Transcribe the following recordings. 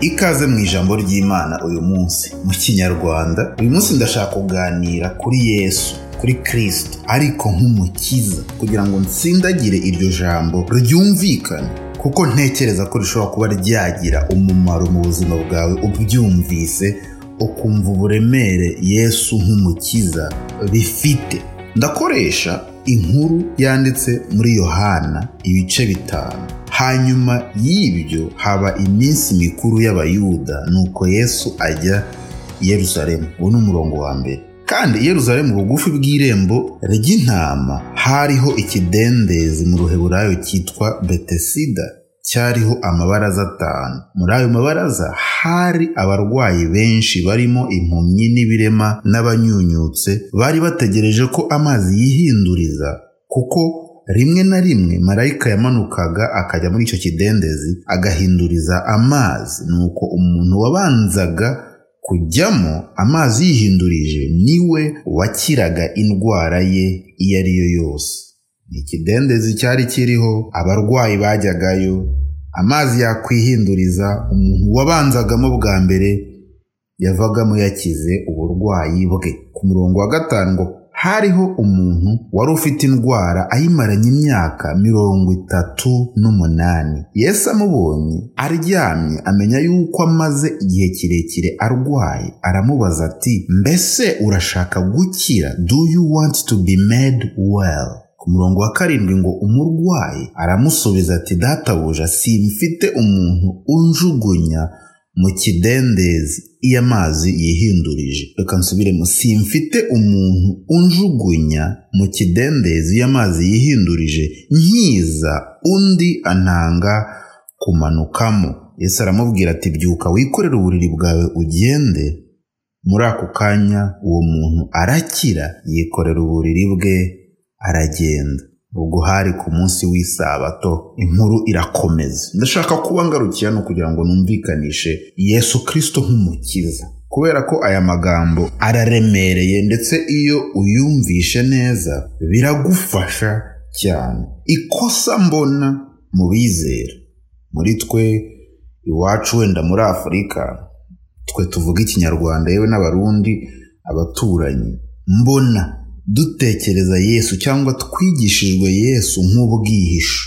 ikaze mu ijambo ry'imana uyu munsi mu kinyarwanda uyu munsi ndashaka kuganira kuri yesu kuri kirisito ariko nk'umukiza kugira ngo nsindagire iryo jambo ryumvikane kuko ntekereza ko rishobora kuba ryagira umumaro mu buzima bwawe ubyumvise ukumva uburemere yesu nk'umukiza bifite. Ndakoresha inkuru yanditse muri yohana ibice bitanu. Hanyuma y'ibyo haba iminsi mikuru y'abayuda nuko yesu ajya i yerusalemu. Uwo ni umurongo wa mbere. Kandi i yerusalemu bugufi bw'irembo ry'intama hariho ikidendezi mu ruheburayo cyitwa betesida cyariho amabaraza atanu. Muri ayo mabaraza hari abarwayi benshi barimo impumyi n'ibirema n'abanyunyutse bari bategereje ko amazi yihinduriza kuko rimwe na rimwe marayika yamanukaga akajya muri icyo kidendezi agahinduriza amazi. Nuko umuntu wabanzaga kujyamo amazi yihindurije ni we wakiraga indwara ye iyo ari yo yose. Ni ikidendezi cyari kiriho abarwayi bajyagayo amazi yakwihinduriza umuntu wabanzagamo bwa mbere yavagamo yakize uburwayi bwe. Ku murongo wa gatanu hariho umuntu wari ufite indwara ayimaranye imyaka mirongo itatu n'umunani. Yesu amubonye aryamye amenya yuko amaze igihe kirekire arwaye. Aramubaza ati mbese urashaka gukira? Do you want to be made well? Ku murongo wa karindwi ngo umurwayi aramusubiza ati databuja simfite umuntu unjugunya mu kidendezi. Iyo amazi yihindurije. Reka nsubiremo. Simfite umuntu unjugunya mu kidendezi. Iyo amazi yihindurije nkiza. Undi antanga kumanukamo. Yesu aramubwira ati byuka wikorere uburiri bwawe ugende. Muri ako kanya uwo muntu arakira yikorera uburiri bwe aragenda. Ubwo hari ku munsi w'isabato inkuru irakomeza. Ndashaka kuba ngarukiye no kugira ngo numvikanishe yesu kirisito nk'umukiza kubera ko aya magambo araremereye ndetse iyo uyumvishe neza biragufasha cyane. Ikosa mbona mu bizera. Muri twe iwacu wenda muri afurika twe tuvuga ikinyarwanda yewe n'abarundi abaturanyi mbona dutekereza yesu cyangwa twigishijwe yesu nk'ubwihisho.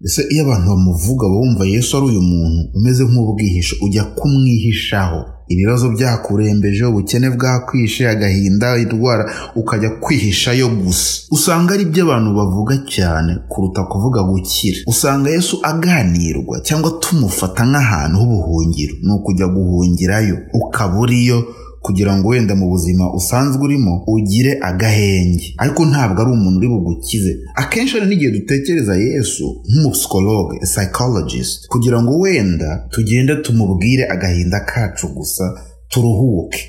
Mbese iyo abantu bamuvuga bumva yesu ari uyu muntu umeze nk'ubwihisho ujya kumwihishaho. Ibibazo byakurembeje ubukene bwakwishe agahinda indwara ukajya kwihishayo gusa. Usanga ari byo abantu bavuga cyane kuruta kuvuga gukira. Usanga yesu aganirwa cyangwa tumufata nk'ahantu h'ubuhungiro ni ukujya guhungirayo ukaba uriyo kugira ngo wenda mu buzima usanzwe urimo ugire agahenge. Ariko ntabwo ari umuntu uri bugukize. Akenshi hari n'igihe dutekereza yesu nk'umusikologe psychologist kugira ngo wenda tugende tumubwire agahinda kacu gusa turuhuke.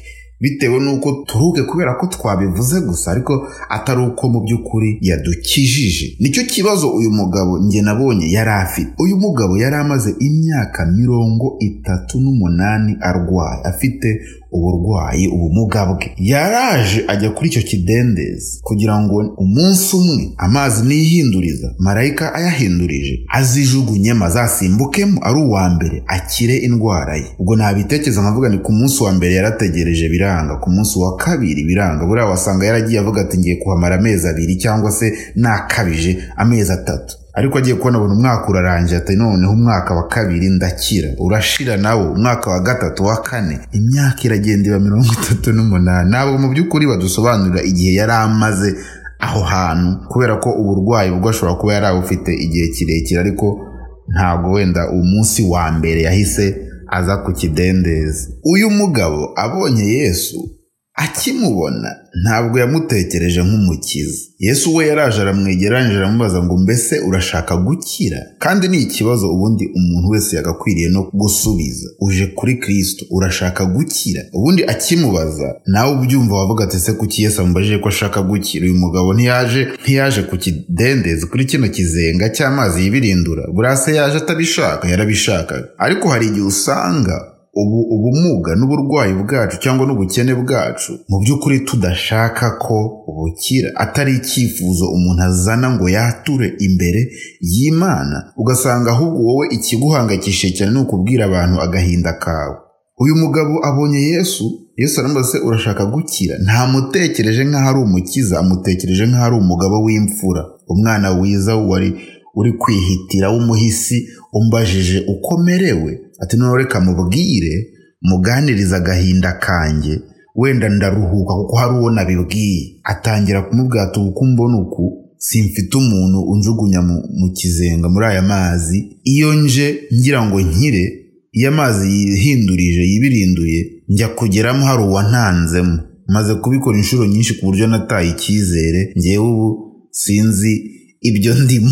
Bitewe n'uko turuhuke kubera ko twabivuze gusa ariko atari uko mu by'ukuri yadukijije. Nicyo kibazo uyu mugabo njye nabonye yari afite. Uyu mugabo yari amaze imyaka mirongo itatu n'umunani arwaye. Afite uburwayi ubumuga bwe. Yaraje ajya kuri icyo kidendezi kugira ngo umunsi umwe amazi niyihinduriza marayika ayahindurije azijugunyemo azasimbukemo ari uwa mbere akire indwara ye. Ubwo ntabitekereza nkavuga ni ku munsi wa mbere yarategereje biranga ku munsi wa kabiri biranga. Buriya wasanga yaragiye avuga ati ngiye kuhamara amezi abiri cyangwa se nakabije amezi atatu. Ariko agiye kubona abona umwaka urarangiye ati noneho umwaka wa kabiri ndakira. Urashira nawo umwaka wa gatatu wa kane imyaka iragenda iba mirongo itatu n'umunani. Ntabwo mu by'ukuri badusobanurira igihe yari amaze aho hantu kubera ko uburwayi bwo ashobora kuba yari abufite igihe kirekire ariko ntabwo wenda umunsi wa mbere yahise aza ku kidendezi. Uyu mugabo abonye yesu akimubona. Ntabwo yamutekereje nk'umukiza. Yesu we yaraje aramwegeranyije aramubaza ngo mbese urashaka gukira? Kandi ni ikibazo ubundi umuntu wese yagakwiriye no gusubiza uje kuri kirisito urashaka gukira? Ubundi akimubaza nawe ubyumva wavuga ati se kuki yesu amubajije ko ashaka gukira? Uyu mugabo ntiyaje ntiyaje ku kidendezi kuri kino kizenga cy'amazi y'ibirindura. Buriya se yaje atabishaka yarabishakaga. Ariko hari igihe usanga ubu ubumuga n'uburwayi bwacu cyangwa n'ubukene bwacu mu by'ukuri tudashaka ko bukira. Atari icyifuzo umuntu azana ngo yature imbere y'imana ugasanga ahubwo wowe ikiguhangayikishije cyane ni ukubwira abantu agahinda kawe. Uyu mugabo abonye yesu yesu aramubaza se urashaka gukira? Ntamutekereje nk'aho ari umukiza amutekereje nk'aho ari umugabo w'imfura umwana wiza wari uri kwihitira w'umuhisi umbajije uko merewe. Ati noneho reka mubwire muganiriza agahinda kanjye wenda ndaruhuka kuko hari uwo nabibwiye. Atangira kumubwira ati uku mbona uku simfite umuntu unjugunya mu kizenga muri aya mazi. Iyo nje ngira ngo nkire iyo amazi yihindurije yibirinduye njya kugeramo hari uwantanzemo maze kubikora inshuro nyinshi ku buryo nataye icyizere ngewe ubu sinzi ibyo ndimo.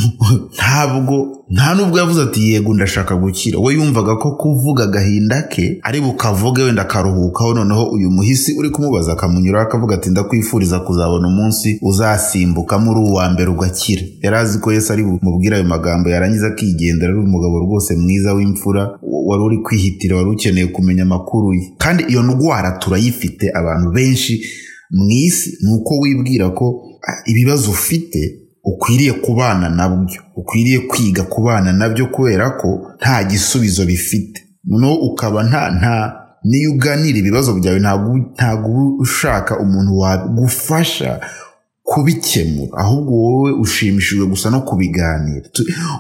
Ntabwo nta nubwo yavuze ati yego ndashaka gukira. We yumvaga ko kuvuga agahinda ke ari bukavuge wenda akaruhukaho. Noneho uyu muhisi uri kumubaza akamunyuraho akavuga ati ndakwifuriza kuzabona umunsi uzasimbuka muri uwa mbere ugakira. Yari azi ko Yesu ari bumubwire ayo magambo yarangiza akigendera ari umugabo rwose mwiza w'imfura wari uri kwihitira wari ukeneye kumenya amakuru ye. Kandi iyo ndwara turayifite abantu benshi mu isi ni uko wibwira ko ibibazo ufite ukwiriye kubana na byo ukwiriye kwiga kubana na byo kubera ko nta gisubizo bifite. Noneho ukaba nta nta niyo uganira ibibazo byawe ntabwo ushaka umuntu wagufasha kubikemura. Ahubwo wowe ushimishijwe gusa no kubiganira.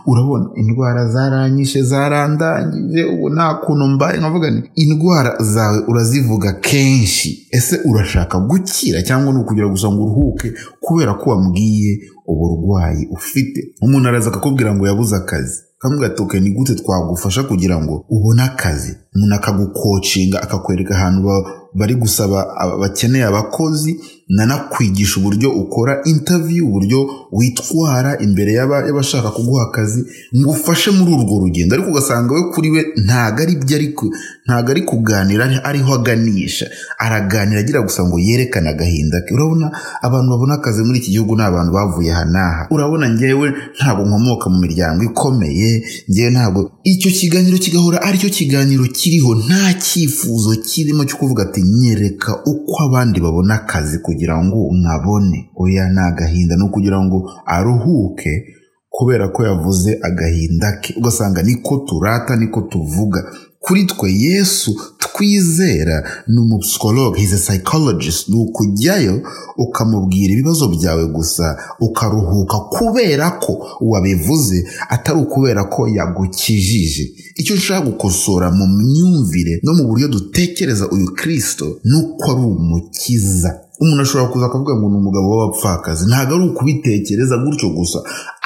Urabona indwara zaranyishe zarandangije ubu nta kuntu mbaye. Nkavuga ni indwara zawe urazivuga kenshi. Ese urashaka gukira cyangwa ni ukugira gusa ngo uruhuke? Kubera ko wambwiye uburwayi ufite. Umuntu araza akakubwira ngo yabuze akazi. Kamwe ati ni gute twagufasha kugira ngo ubone akazi? Umuntu akagukocinga akakwereka ahantu bari gusaba bakeneye abakozi. Nanakwigisha uburyo ukora intaviyu uburyo witwara imbere y'abashaka kuguha akazi ngo ufashe muri urwo rugendo. Ariko ugasanga we kuri we ntabwo ari byo ntabwo ari kuganira ariho aganisha. Araganira agira gusa ngo yerekane agahinda ke. Urabona abantu babona akazi muri iki gihugu ni abantu bavuye aha n'aha urabona ngewe ntabwo nkomoka mu miryango ikomeye ngewe ntabwo icyo kiganiro kigahora ari cyo kiganiro kiriho nta cyifuzo kirimo cyo kuvuga ati nyereka uko abandi babona akazi kugira ngo nkabone oya ni agahinda ni ukugira ngo aruhuke kubera ko yavuze agahinda ke. Ugasanga niko turata niko tuvuga. Kuri twe yesu twizera ni umupsikologe hize psychologist. Ni ukujyayo ukamubwira ibibazo byawe gusa ukaruhuka kubera ko wabivuze atari ukubera ko yagukijije. Icyo nshaka gukosora mu myumvire no mu buryo dutekereza uyu kirisito ni uko ari umukiza. Umuntu ashobora kuza akavuga ngo ni umugabo w'abapfakazi. Ntabwo ari ukubitekereza gutyo gusa.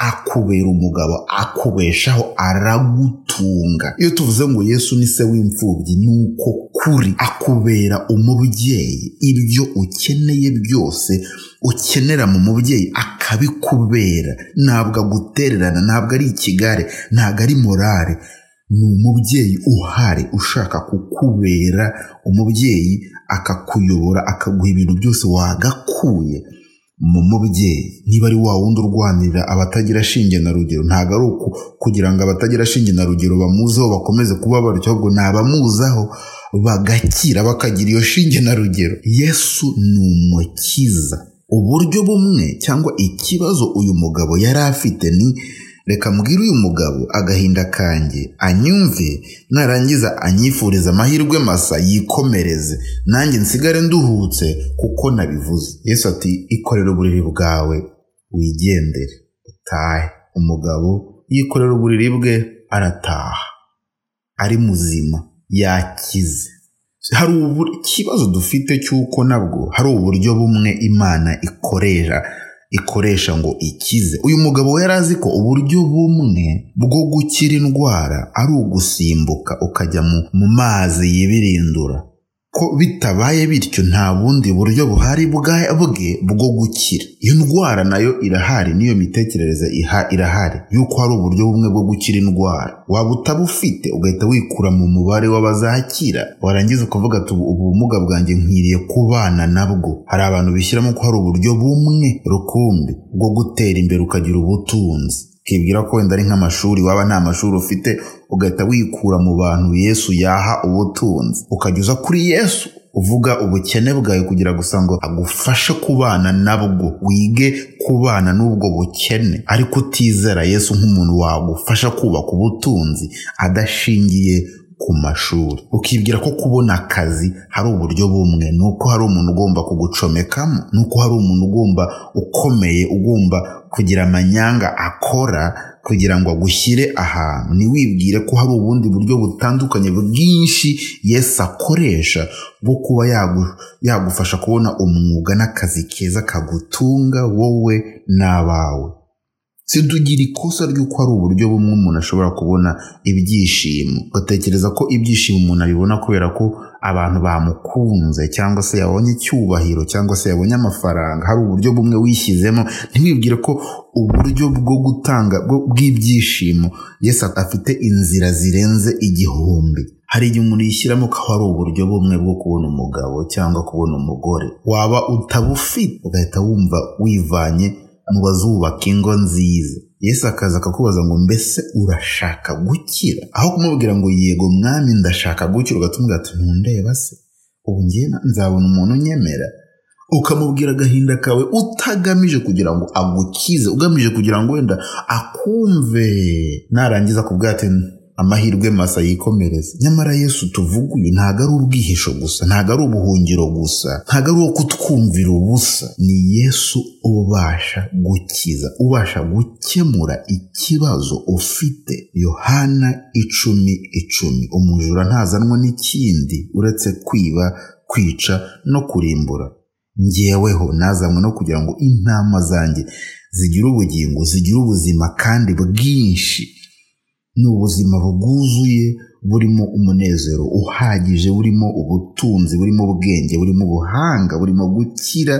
Akubera umugabo akubeshaho aragutunga. Iyo tuvuze ngo yesu ni se w'imfubyi ni uko kuri akubera umubyeyi. Ibyo ukeneye byose ukenera mu mubyeyi akabikubera. Ntabwo agutererana ntabwo ari ikigare ntabwo ari morale. Ni umubyeyi uhari ushaka kukubera umubyeyi akakuyobora akaguha ibintu byose wagakuye mu mubyeyi. Niba ari wa wundi urwanirira abatagira shinge na rugero ntabwo ari uku kugira ngo abatagira shinge na rugero bamuzeho bakomeze kuba batyo ahubwo ni abamuzaho bagakira bakagira iyo shinge na rugero. Yesu ni umukiza. Uburyo bumwe cyangwa ikibazo uyu mugabo yari afite ni reka mbwire uyu mugabo agahinda kanjye anyumve narangiza anyifuriza amahirwe masa yikomereze. Nanjye nsigare nduhutse kuko nabivuze. Yesu ati ikorera uburiri bwawe wigendere. Utahe. Umugabo yikorera uburiri bwe arataha. Ari muzima. Yakize. Hari ikibazo dufite cy'uko nabwo hari uburyo bumwe imana ikoresha ikoresha ngo ikize. Uyu mugabo yari azi ko uburyo bumwe bwo gukira indwara ari ugusimbuka ukajya mu mazi yibirindura. Ko bitabaye bityo nta bundi buryo buhari bwe bwo gukira. Iyo ndwara na yo irahari n'iyo mitekerereze irahari. Yuko hari uburyo bumwe bwo gukira indwara. Waba utabufite ugahita wikura mu mubare w'abazakira. Warangiza ukavuga ati ubu bumuga bwanjye nkwiriye kubana nabwo. Hari abantu bishyiramo ko hari uburyo bumwe rukumbi bwo gutera imbere ukagira ubutunzi. Ukibwira ko wenda ari nk'amashuri waba nta mashuri ufite ugahita wikura mu bantu yesu yaha ubutunzi. Ukajya uza kuri yesu uvuga ubukene bwawe kugira gusa ngo agufashe kubana nabwo wige kubana n'ubwo bukene. Ariko utizera yesu nk'umuntu wagufasha kubaka ubutunzi adashingiye ku mashuri. Ukibwira ko kubona akazi hari uburyo bumwe. Ni uko hari umuntu ugomba kugucomekamo. Ni uko hari umuntu ugomba ukomeye ugomba kugira amanyanga akora kugira ngo agushyire ahantu. Ntiwibwire ko hari ubundi buryo butandukanye bwinshi Yesu akoresha bwo kuba yagufasha kubona umwuga n'akazi keza kagutunga wowe n'abawe. Situgira ikosa ry'uko hari uburyo bumwe umuntu ashobora kubona ibyishimo. Ugatekereza ko ibyishimo umuntu abibona kubera ko abantu bamukunze cyangwa se yabonye icyubahiro cyangwa se yabonye amafaranga. Hari uburyo bumwe wishyizemo. Ntiwibwire ko uburyo bwo gutanga bw'ibyishimo Yesu afite inzira zirenze igihumbi. Hari igihe umuntu yishyiramo ko hari uburyo bumwe bwo kubona umugabo cyangwa kubona umugore. Waba utabufite ugahita wumva wivanye mu bazubaka ingo nziza. Yesu akaza akakubaza ngo mbese urashaka gukira? Aho kumubwira ngo yego mwami ndashaka gukira. Ugatumwira ati ntundeba se ubu ngiye nzabona umuntu unyemera. Ukamubwira agahinda kawe utagamije kugira ngo agukize ugamije kugira ngo wenda akumve narangiza kubwira ati amahirwe masa yikomereza nyamara yesu tuvuga uyu ntabwo ari ubwihisho gusa ntabwo ari ubuhungiro gusa ntabwo ari uwo kutwumvira ubusa. Ni yesu ubasha gukiza ubasha gukemura ikibazo ufite. Yohana icumi icumi umujura ntazanwa n'ikindi uretse kwiba kwica no kurimbura. Ngeweho nazanywe no kugira ngo intama zanjye zigire ubugingo zigire ubuzima kandi bwinshi. Ni ubuzima bwuzuye burimo umunezero uhagije burimo ubutunzi burimo ubwenge burimo ubuhanga burimo gukira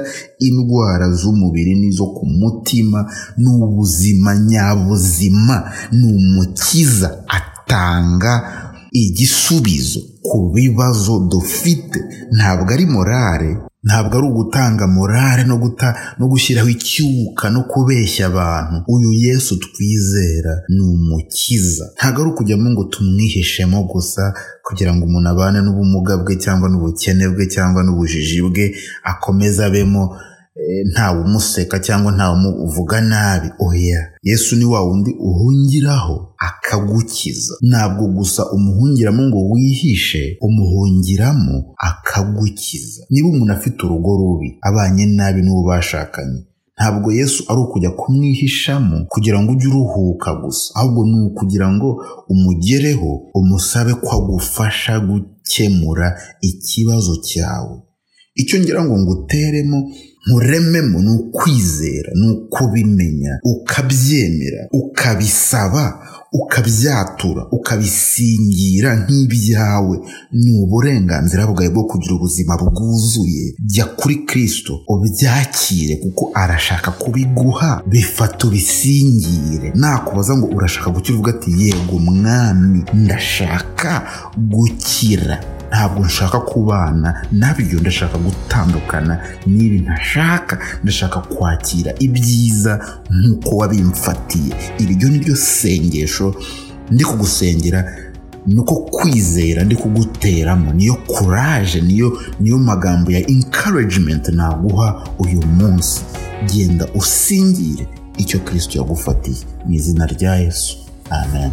indwara z'umubiri n'izo ku mutima ni ubuzima nyabuzima ni umukiza atanga igisubizo ku bibazo dufite. Ntabwo ari morale ntabwo ari ugutanga morale no guta no gushyiraho icyuka no kubeshya abantu. Uyu yesu twizera ni umukiza. Ntabwo ari ukujyamo ngo tumwihishemo gusa kugira ngo umuntu abane n'ubumuga bwe cyangwa n'ubukene bwe cyangwa n'ubujiji bwe akomeze abemo ntawe umuseka cyangwa ntawe umuvuga nabi. Oya yesu ni wa wundi uhungiraho akagukiza. Ntabwo gusa umuhungiramo ngo wihishe umuhungiramo akagukiza. Niba umuntu afite urugo rubi abanye nabi n'uwo bashakanye ntabwo yesu ari ukujya kumwihishamo kugira ngo ujye uruhuka gusa. Ahubwo ni ukugira ngo umugereho umusabe ko agufasha gukemura ikibazo cyawe. Icyo ngira ngo nguteremo nkurememo ni ukwizera ni ukubimenya ukabyemera ukabisaba ukabyatura ukabisingira nk'ibyawe. Ni uburenganzira bwawe bwo kugira ubuzima bwuzuye. Jya kuri kirisito ubyakire kuko arashaka kubiguha. Bifata ubisingire nakubaza ngo urashaka gukira uvuga ati yego mwami ndashaka gukira. Ntabwo nshaka kubana. Nabyo ndashaka gutandukana n'ibi ntashaka. Ndashaka kwakira ibyiza nk'uko wabimfatiye. Iryo ni ryo sengesho ndi kugusengera ni uko kwizera ndi kuguteramo niyo kuraje niyo niyo magambo ya encouragement naguha uyu munsi. Genda usingire icyo kirisito yagufatiye. Mu izina rya yesu. Amen.